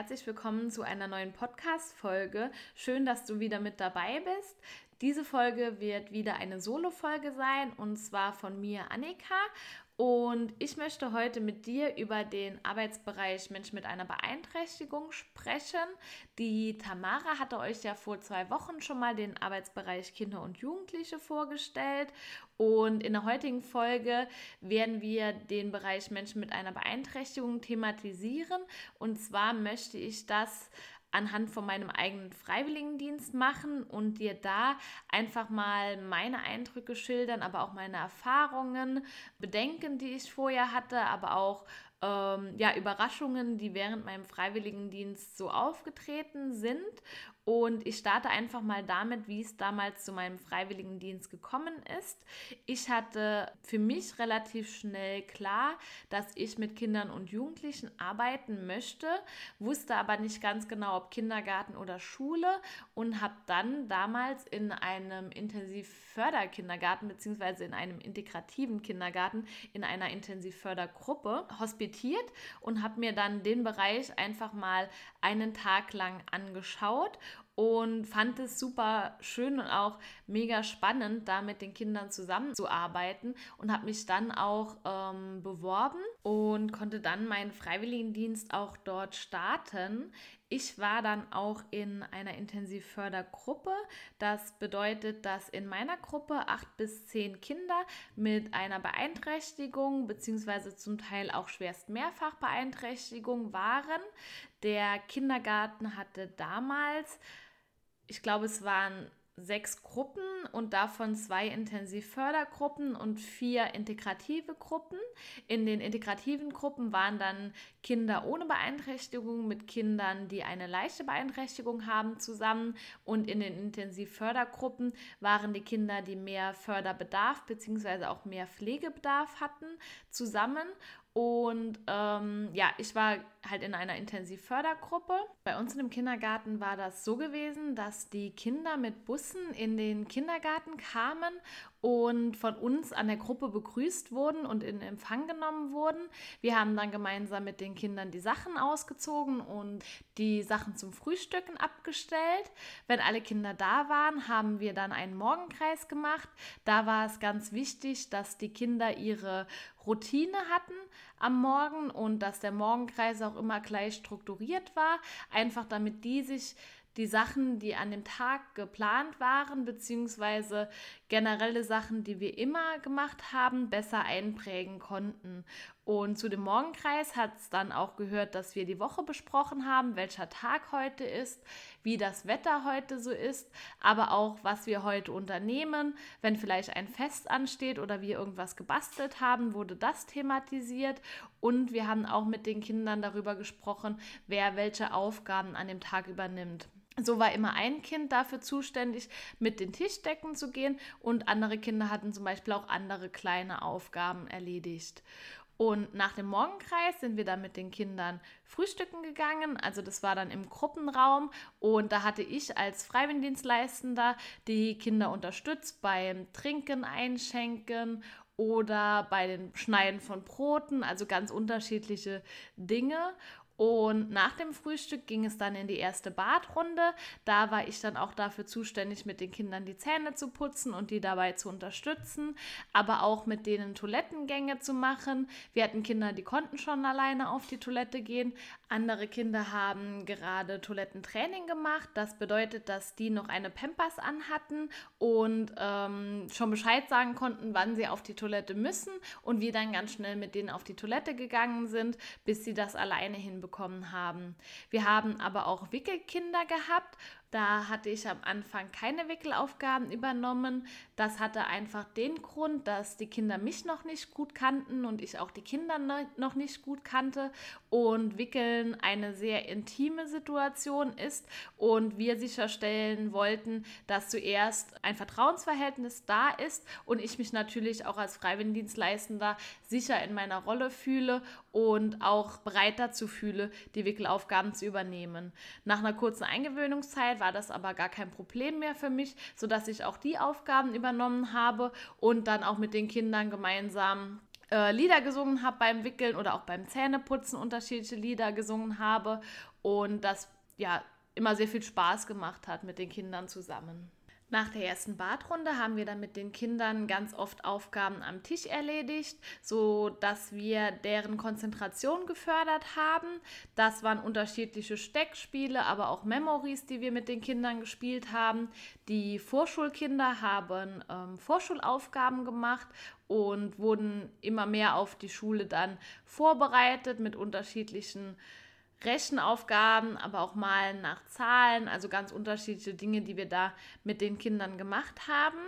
Herzlich willkommen zu einer neuen Podcast-Folge. Schön, dass du wieder mit dabei bist. Diese Folge wird wieder eine Solo-Folge sein und zwar von mir, Annika. Und ich möchte heute mit dir über den Arbeitsbereich Mensch mit einer Beeinträchtigung sprechen. Die Tamara hatte euch ja vor zwei Wochen schon mal den Arbeitsbereich Kinder und Jugendliche vorgestellt. Und in der heutigen Folge werden wir den Bereich Menschen mit einer Beeinträchtigung thematisieren. Und zwar möchte ich das anhand von meinem eigenen Freiwilligendienst machen und dir da einfach mal meine Eindrücke schildern, aber auch meine Erfahrungen, Bedenken, die ich vorher hatte, aber auch ähm, ja, Überraschungen, die während meinem Freiwilligendienst so aufgetreten sind und ich starte einfach mal damit, wie es damals zu meinem Freiwilligendienst gekommen ist. Ich hatte für mich relativ schnell klar, dass ich mit Kindern und Jugendlichen arbeiten möchte, wusste aber nicht ganz genau, ob Kindergarten oder Schule und habe dann damals in einem Intensivförderkindergarten bzw. in einem integrativen Kindergarten in einer Intensivfördergruppe hospitiert und habe mir dann den Bereich einfach mal einen Tag lang angeschaut und fand es super schön und auch mega spannend, da mit den Kindern zusammenzuarbeiten und habe mich dann auch ähm, beworben und konnte dann meinen Freiwilligendienst auch dort starten. Ich war dann auch in einer Intensivfördergruppe. Das bedeutet, dass in meiner Gruppe acht bis zehn Kinder mit einer Beeinträchtigung beziehungsweise zum Teil auch schwerst Mehrfachbeeinträchtigung waren. Der Kindergarten hatte damals ich glaube, es waren sechs Gruppen und davon zwei Intensivfördergruppen und vier integrative Gruppen. In den integrativen Gruppen waren dann Kinder ohne Beeinträchtigung mit Kindern, die eine leichte Beeinträchtigung haben, zusammen. Und in den Intensivfördergruppen waren die Kinder, die mehr Förderbedarf bzw. auch mehr Pflegebedarf hatten, zusammen. Und ähm, ja, ich war halt in einer Intensivfördergruppe. Bei uns in dem Kindergarten war das so gewesen, dass die Kinder mit Bussen in den Kindergarten kamen und von uns an der Gruppe begrüßt wurden und in Empfang genommen wurden. Wir haben dann gemeinsam mit den Kindern die Sachen ausgezogen und die Sachen zum Frühstücken abgestellt. Wenn alle Kinder da waren, haben wir dann einen Morgenkreis gemacht. Da war es ganz wichtig, dass die Kinder ihre Routine hatten am Morgen und dass der Morgenkreis auch immer gleich strukturiert war, einfach damit die sich die Sachen, die an dem Tag geplant waren, beziehungsweise generelle Sachen, die wir immer gemacht haben, besser einprägen konnten. Und zu dem Morgenkreis hat es dann auch gehört, dass wir die Woche besprochen haben, welcher Tag heute ist, wie das Wetter heute so ist, aber auch, was wir heute unternehmen. Wenn vielleicht ein Fest ansteht oder wir irgendwas gebastelt haben, wurde das thematisiert. Und wir haben auch mit den Kindern darüber gesprochen, wer welche Aufgaben an dem Tag übernimmt. So war immer ein Kind dafür zuständig, mit den Tischdecken zu gehen und andere Kinder hatten zum Beispiel auch andere kleine Aufgaben erledigt. Und nach dem Morgenkreis sind wir dann mit den Kindern frühstücken gegangen. Also das war dann im Gruppenraum und da hatte ich als Freiwilligendienstleistender die Kinder unterstützt beim Trinken, Einschenken oder bei den Schneiden von Broten, also ganz unterschiedliche Dinge. Und nach dem Frühstück ging es dann in die erste Badrunde. Da war ich dann auch dafür zuständig, mit den Kindern die Zähne zu putzen und die dabei zu unterstützen, aber auch mit denen Toilettengänge zu machen. Wir hatten Kinder, die konnten schon alleine auf die Toilette gehen. Andere Kinder haben gerade Toilettentraining gemacht. Das bedeutet, dass die noch eine Pampers anhatten und ähm, schon Bescheid sagen konnten, wann sie auf die Toilette müssen und wir dann ganz schnell mit denen auf die Toilette gegangen sind, bis sie das alleine hinbekommen bekommen haben. Wir haben aber auch Wickelkinder gehabt da hatte ich am Anfang keine Wickelaufgaben übernommen. Das hatte einfach den Grund, dass die Kinder mich noch nicht gut kannten und ich auch die Kinder noch nicht gut kannte und Wickeln eine sehr intime Situation ist und wir sicherstellen wollten, dass zuerst ein Vertrauensverhältnis da ist und ich mich natürlich auch als Freiwilligendienstleistender sicher in meiner Rolle fühle und auch bereit dazu fühle, die Wickelaufgaben zu übernehmen. Nach einer kurzen Eingewöhnungszeit war das aber gar kein Problem mehr für mich, sodass ich auch die Aufgaben übernommen habe und dann auch mit den Kindern gemeinsam äh, Lieder gesungen habe beim Wickeln oder auch beim Zähneputzen unterschiedliche Lieder gesungen habe und das ja immer sehr viel Spaß gemacht hat mit den Kindern zusammen. Nach der ersten Badrunde haben wir dann mit den Kindern ganz oft Aufgaben am Tisch erledigt, so dass wir deren Konzentration gefördert haben. Das waren unterschiedliche Steckspiele, aber auch Memories, die wir mit den Kindern gespielt haben. Die Vorschulkinder haben ähm, Vorschulaufgaben gemacht und wurden immer mehr auf die Schule dann vorbereitet mit unterschiedlichen Rechenaufgaben, aber auch Malen nach Zahlen, also ganz unterschiedliche Dinge, die wir da mit den Kindern gemacht haben.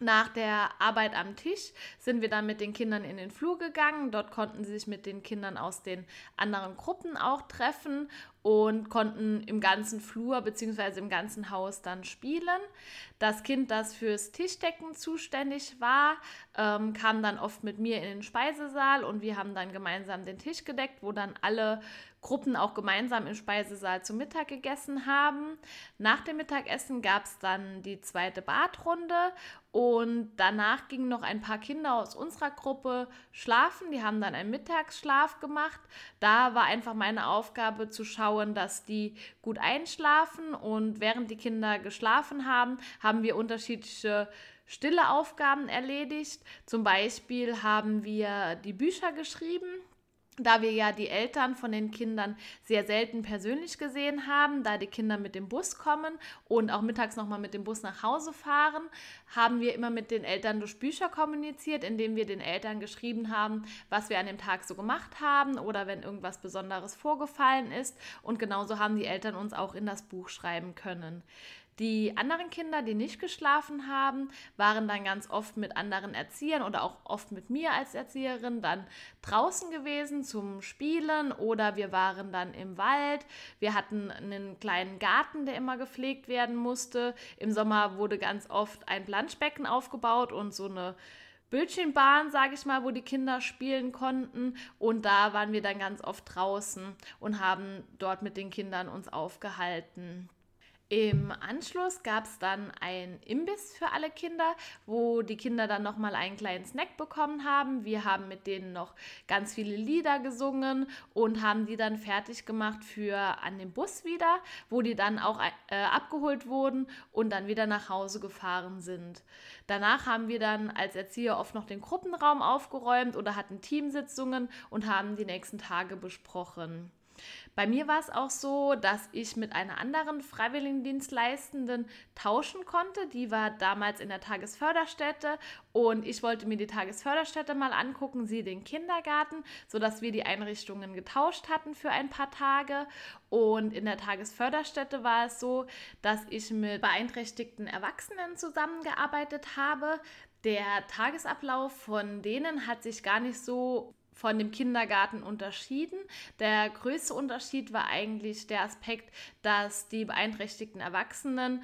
Nach der Arbeit am Tisch sind wir dann mit den Kindern in den Flur gegangen. Dort konnten sie sich mit den Kindern aus den anderen Gruppen auch treffen und konnten im ganzen Flur bzw. im ganzen Haus dann spielen. Das Kind, das fürs Tischdecken zuständig war, ähm, kam dann oft mit mir in den Speisesaal und wir haben dann gemeinsam den Tisch gedeckt, wo dann alle Gruppen auch gemeinsam im Speisesaal zu Mittag gegessen haben. Nach dem Mittagessen gab es dann die zweite Badrunde und danach gingen noch ein paar Kinder aus unserer Gruppe schlafen. Die haben dann einen Mittagsschlaf gemacht. Da war einfach meine Aufgabe zu schauen, dass die gut einschlafen und während die Kinder geschlafen haben, haben wir unterschiedliche stille Aufgaben erledigt. Zum Beispiel haben wir die Bücher geschrieben da wir ja die Eltern von den Kindern sehr selten persönlich gesehen haben, da die Kinder mit dem Bus kommen und auch mittags nochmal mit dem Bus nach Hause fahren, haben wir immer mit den Eltern durch Bücher kommuniziert, indem wir den Eltern geschrieben haben, was wir an dem Tag so gemacht haben oder wenn irgendwas Besonderes vorgefallen ist. Und genauso haben die Eltern uns auch in das Buch schreiben können. Die anderen Kinder, die nicht geschlafen haben, waren dann ganz oft mit anderen Erziehern oder auch oft mit mir als Erzieherin dann draußen gewesen zum Spielen oder wir waren dann im Wald. Wir hatten einen kleinen Garten, der immer gepflegt werden musste. Im Sommer wurde ganz oft ein Planschbecken aufgebaut und so eine Bildschirmbahn, sage ich mal, wo die Kinder spielen konnten. Und da waren wir dann ganz oft draußen und haben dort mit den Kindern uns aufgehalten. Im Anschluss gab es dann ein Imbiss für alle Kinder, wo die Kinder dann nochmal einen kleinen Snack bekommen haben. Wir haben mit denen noch ganz viele Lieder gesungen und haben die dann fertig gemacht für an dem Bus wieder, wo die dann auch äh, abgeholt wurden und dann wieder nach Hause gefahren sind. Danach haben wir dann als Erzieher oft noch den Gruppenraum aufgeräumt oder hatten Teamsitzungen und haben die nächsten Tage besprochen. Bei mir war es auch so, dass ich mit einer anderen Freiwilligendienstleistenden tauschen konnte. Die war damals in der Tagesförderstätte und ich wollte mir die Tagesförderstätte mal angucken, sie den Kindergarten, sodass wir die Einrichtungen getauscht hatten für ein paar Tage. Und in der Tagesförderstätte war es so, dass ich mit beeinträchtigten Erwachsenen zusammengearbeitet habe. Der Tagesablauf von denen hat sich gar nicht so von dem Kindergarten unterschieden. Der größte Unterschied war eigentlich der Aspekt, dass die beeinträchtigten Erwachsenen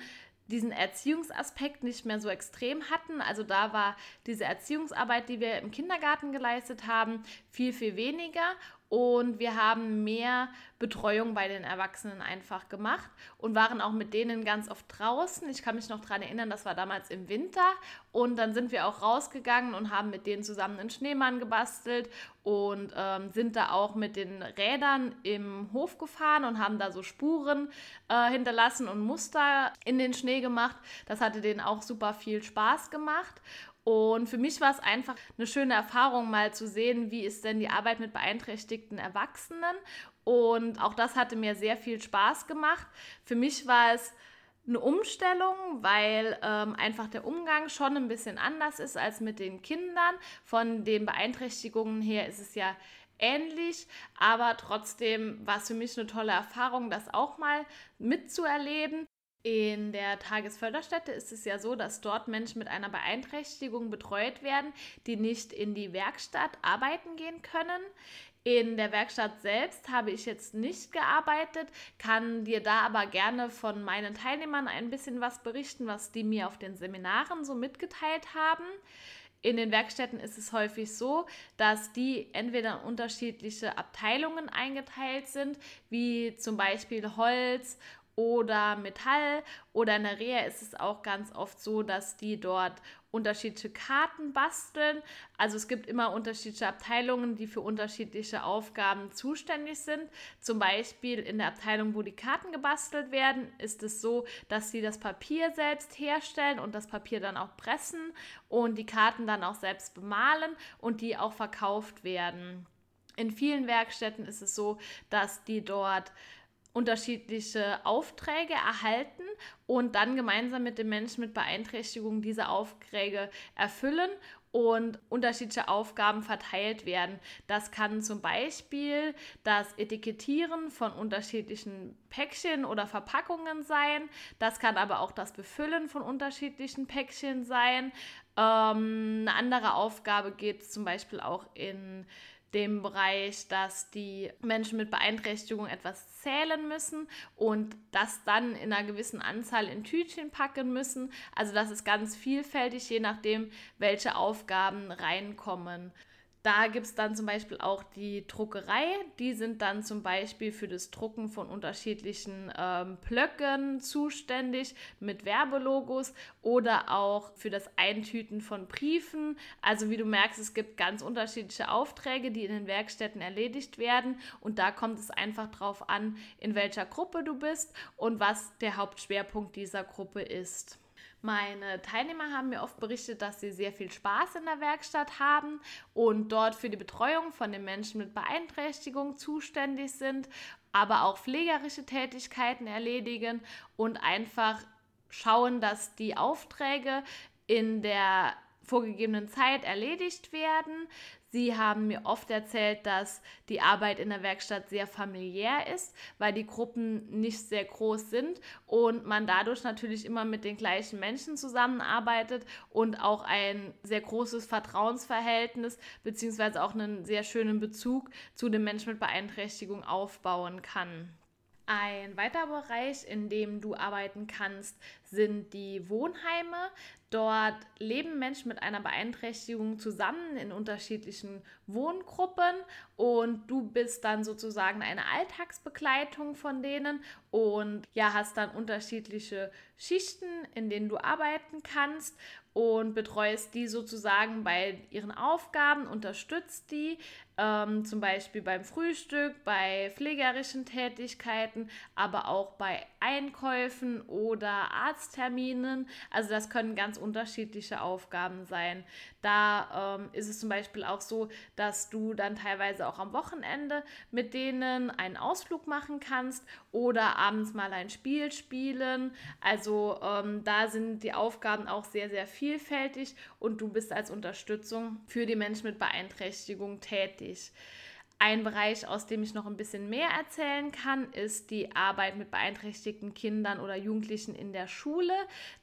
diesen Erziehungsaspekt nicht mehr so extrem hatten. Also da war diese Erziehungsarbeit, die wir im Kindergarten geleistet haben, viel, viel weniger und wir haben mehr Betreuung bei den Erwachsenen einfach gemacht und waren auch mit denen ganz oft draußen. Ich kann mich noch daran erinnern, das war damals im Winter und dann sind wir auch rausgegangen und haben mit denen zusammen einen Schneemann gebastelt und ähm, sind da auch mit den Rädern im Hof gefahren und haben da so Spuren äh, hinterlassen und Muster in den Schnee gemacht. Das hatte denen auch super viel Spaß gemacht und für mich war es einfach eine schöne Erfahrung, mal zu sehen, wie ist denn die Arbeit mit beeinträchtigten Erwachsenen. Und auch das hatte mir sehr viel Spaß gemacht. Für mich war es eine Umstellung, weil ähm, einfach der Umgang schon ein bisschen anders ist als mit den Kindern. Von den Beeinträchtigungen her ist es ja ähnlich, aber trotzdem war es für mich eine tolle Erfahrung, das auch mal mitzuerleben. In der Tagesförderstätte ist es ja so, dass dort Menschen mit einer Beeinträchtigung betreut werden, die nicht in die Werkstatt arbeiten gehen können. In der Werkstatt selbst habe ich jetzt nicht gearbeitet, kann dir da aber gerne von meinen Teilnehmern ein bisschen was berichten, was die mir auf den Seminaren so mitgeteilt haben. In den Werkstätten ist es häufig so, dass die entweder in unterschiedliche Abteilungen eingeteilt sind, wie zum Beispiel Holz oder Metall. Oder in der Reha ist es auch ganz oft so, dass die dort unterschiedliche Karten basteln. Also es gibt immer unterschiedliche Abteilungen, die für unterschiedliche Aufgaben zuständig sind. Zum Beispiel in der Abteilung, wo die Karten gebastelt werden, ist es so, dass sie das Papier selbst herstellen und das Papier dann auch pressen und die Karten dann auch selbst bemalen und die auch verkauft werden. In vielen Werkstätten ist es so, dass die dort unterschiedliche Aufträge erhalten und dann gemeinsam mit den Menschen mit Beeinträchtigungen diese Aufträge erfüllen und unterschiedliche Aufgaben verteilt werden. Das kann zum Beispiel das Etikettieren von unterschiedlichen Päckchen oder Verpackungen sein. Das kann aber auch das Befüllen von unterschiedlichen Päckchen sein. Ähm, eine andere Aufgabe geht zum Beispiel auch in dem Bereich, dass die Menschen mit Beeinträchtigung etwas zählen müssen und das dann in einer gewissen Anzahl in Tütchen packen müssen. Also das ist ganz vielfältig, je nachdem, welche Aufgaben reinkommen. Da gibt es dann zum Beispiel auch die Druckerei. Die sind dann zum Beispiel für das Drucken von unterschiedlichen ähm, Plöcken zuständig mit Werbelogos oder auch für das Eintüten von Briefen. Also wie du merkst, es gibt ganz unterschiedliche Aufträge, die in den Werkstätten erledigt werden. Und da kommt es einfach darauf an, in welcher Gruppe du bist und was der Hauptschwerpunkt dieser Gruppe ist. Meine Teilnehmer haben mir oft berichtet, dass sie sehr viel Spaß in der Werkstatt haben und dort für die Betreuung von den Menschen mit Beeinträchtigung zuständig sind, aber auch pflegerische Tätigkeiten erledigen und einfach schauen, dass die Aufträge in der vorgegebenen Zeit erledigt werden. Sie haben mir oft erzählt, dass die Arbeit in der Werkstatt sehr familiär ist, weil die Gruppen nicht sehr groß sind und man dadurch natürlich immer mit den gleichen Menschen zusammenarbeitet und auch ein sehr großes Vertrauensverhältnis bzw. auch einen sehr schönen Bezug zu den Menschen mit Beeinträchtigung aufbauen kann. Ein weiterer Bereich, in dem du arbeiten kannst, sind die Wohnheime. Dort leben Menschen mit einer Beeinträchtigung zusammen in unterschiedlichen Wohngruppen und du bist dann sozusagen eine Alltagsbegleitung von denen und ja, hast dann unterschiedliche Schichten, in denen du arbeiten kannst und betreust die sozusagen bei ihren Aufgaben, unterstützt die, ähm, zum Beispiel beim Frühstück, bei pflegerischen Tätigkeiten, aber auch bei Einkäufen oder Arztterminen. Also das können ganz unterschiedliche Aufgaben sein. Da ähm, ist es zum Beispiel auch so, dass du dann teilweise auch am Wochenende mit denen einen Ausflug machen kannst oder abends mal ein Spiel spielen. Also ähm, da sind die Aufgaben auch sehr, sehr vielfältig und du bist als Unterstützung für die Menschen mit Beeinträchtigung tätig wichtig. Ein Bereich, aus dem ich noch ein bisschen mehr erzählen kann, ist die Arbeit mit beeinträchtigten Kindern oder Jugendlichen in der Schule.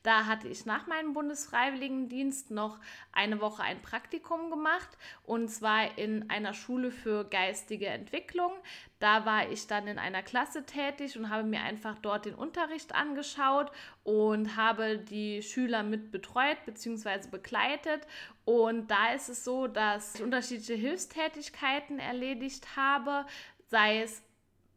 Da hatte ich nach meinem Bundesfreiwilligendienst noch eine Woche ein Praktikum gemacht und zwar in einer Schule für geistige Entwicklung. Da war ich dann in einer Klasse tätig und habe mir einfach dort den Unterricht angeschaut und habe die Schüler mit betreut bzw. begleitet. Und da ist es so, dass ich unterschiedliche Hilfstätigkeiten erledigt habe, sei es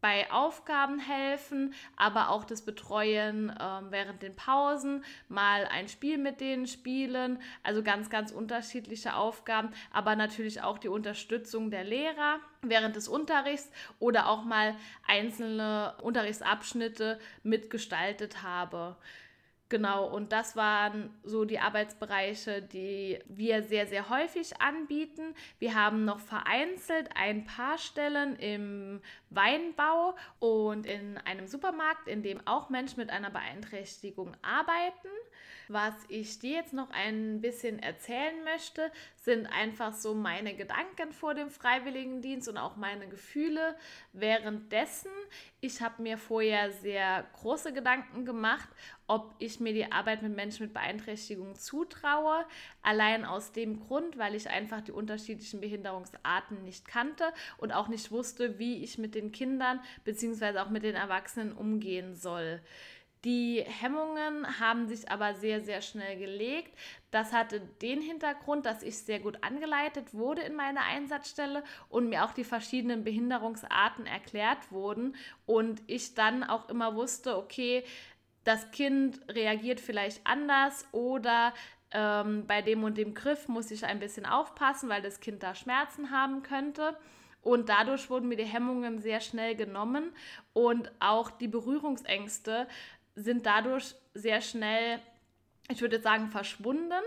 bei Aufgaben helfen, aber auch das Betreuen äh, während den Pausen, mal ein Spiel mit denen spielen, also ganz, ganz unterschiedliche Aufgaben, aber natürlich auch die Unterstützung der Lehrer während des Unterrichts oder auch mal einzelne Unterrichtsabschnitte mitgestaltet habe. Genau, und das waren so die Arbeitsbereiche, die wir sehr, sehr häufig anbieten. Wir haben noch vereinzelt ein paar Stellen im Weinbau und in einem Supermarkt, in dem auch Menschen mit einer Beeinträchtigung arbeiten. Was ich dir jetzt noch ein bisschen erzählen möchte, sind einfach so meine Gedanken vor dem Freiwilligendienst und auch meine Gefühle währenddessen. Ich habe mir vorher sehr große Gedanken gemacht, ob ich mir die Arbeit mit Menschen mit Beeinträchtigung zutraue. Allein aus dem Grund, weil ich einfach die unterschiedlichen Behinderungsarten nicht kannte und auch nicht wusste, wie ich mit den Kindern bzw. auch mit den Erwachsenen umgehen soll. Die Hemmungen haben sich aber sehr, sehr schnell gelegt. Das hatte den Hintergrund, dass ich sehr gut angeleitet wurde in meiner Einsatzstelle und mir auch die verschiedenen Behinderungsarten erklärt wurden und ich dann auch immer wusste, okay, das Kind reagiert vielleicht anders oder ähm, bei dem und dem Griff muss ich ein bisschen aufpassen, weil das Kind da Schmerzen haben könnte. Und dadurch wurden mir die Hemmungen sehr schnell genommen und auch die Berührungsängste sind dadurch sehr schnell, ich würde sagen, verschwunden.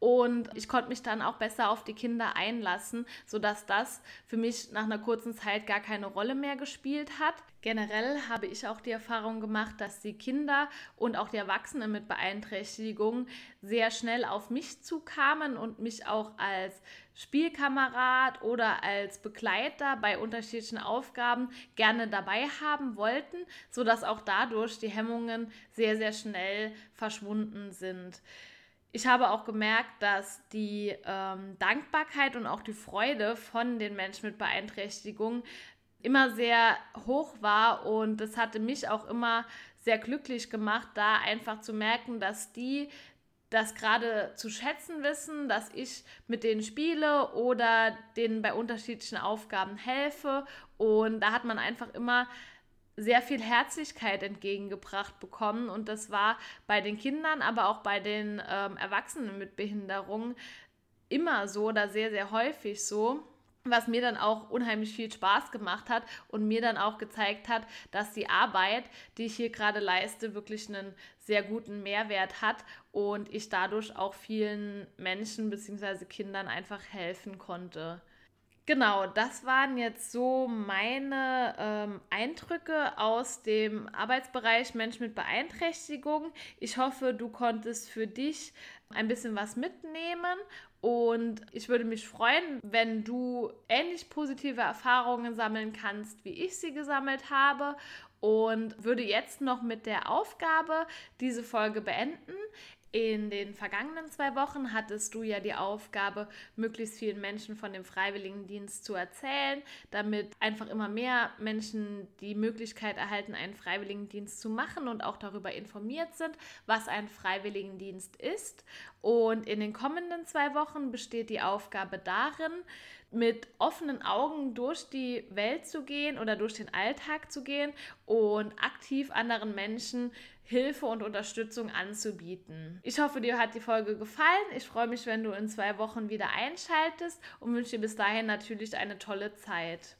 Und ich konnte mich dann auch besser auf die Kinder einlassen, sodass das für mich nach einer kurzen Zeit gar keine Rolle mehr gespielt hat. Generell habe ich auch die Erfahrung gemacht, dass die Kinder und auch die Erwachsenen mit Beeinträchtigungen sehr schnell auf mich zukamen und mich auch als Spielkamerad oder als Begleiter bei unterschiedlichen Aufgaben gerne dabei haben wollten, sodass auch dadurch die Hemmungen sehr, sehr schnell verschwunden sind. Ich habe auch gemerkt, dass die ähm, Dankbarkeit und auch die Freude von den Menschen mit Beeinträchtigung immer sehr hoch war und das hatte mich auch immer sehr glücklich gemacht, da einfach zu merken, dass die das gerade zu schätzen wissen, dass ich mit denen spiele oder denen bei unterschiedlichen Aufgaben helfe. Und da hat man einfach immer sehr viel Herzlichkeit entgegengebracht bekommen. Und das war bei den Kindern, aber auch bei den ähm, Erwachsenen mit Behinderung immer so oder sehr, sehr häufig so was mir dann auch unheimlich viel Spaß gemacht hat und mir dann auch gezeigt hat, dass die Arbeit, die ich hier gerade leiste, wirklich einen sehr guten Mehrwert hat und ich dadurch auch vielen Menschen bzw. Kindern einfach helfen konnte. Genau, das waren jetzt so meine ähm, Eindrücke aus dem Arbeitsbereich Mensch mit Beeinträchtigung. Ich hoffe, du konntest für dich ein bisschen was mitnehmen und ich würde mich freuen, wenn du ähnlich positive Erfahrungen sammeln kannst, wie ich sie gesammelt habe und würde jetzt noch mit der Aufgabe diese Folge beenden. In den vergangenen zwei Wochen hattest du ja die Aufgabe, möglichst vielen Menschen von dem Freiwilligendienst zu erzählen, damit einfach immer mehr Menschen die Möglichkeit erhalten, einen Freiwilligendienst zu machen und auch darüber informiert sind, was ein Freiwilligendienst ist. Und in den kommenden zwei Wochen besteht die Aufgabe darin, mit offenen Augen durch die Welt zu gehen oder durch den Alltag zu gehen und aktiv anderen Menschen Hilfe und Unterstützung anzubieten. Ich hoffe, dir hat die Folge gefallen. Ich freue mich, wenn du in zwei Wochen wieder einschaltest und wünsche dir bis dahin natürlich eine tolle Zeit.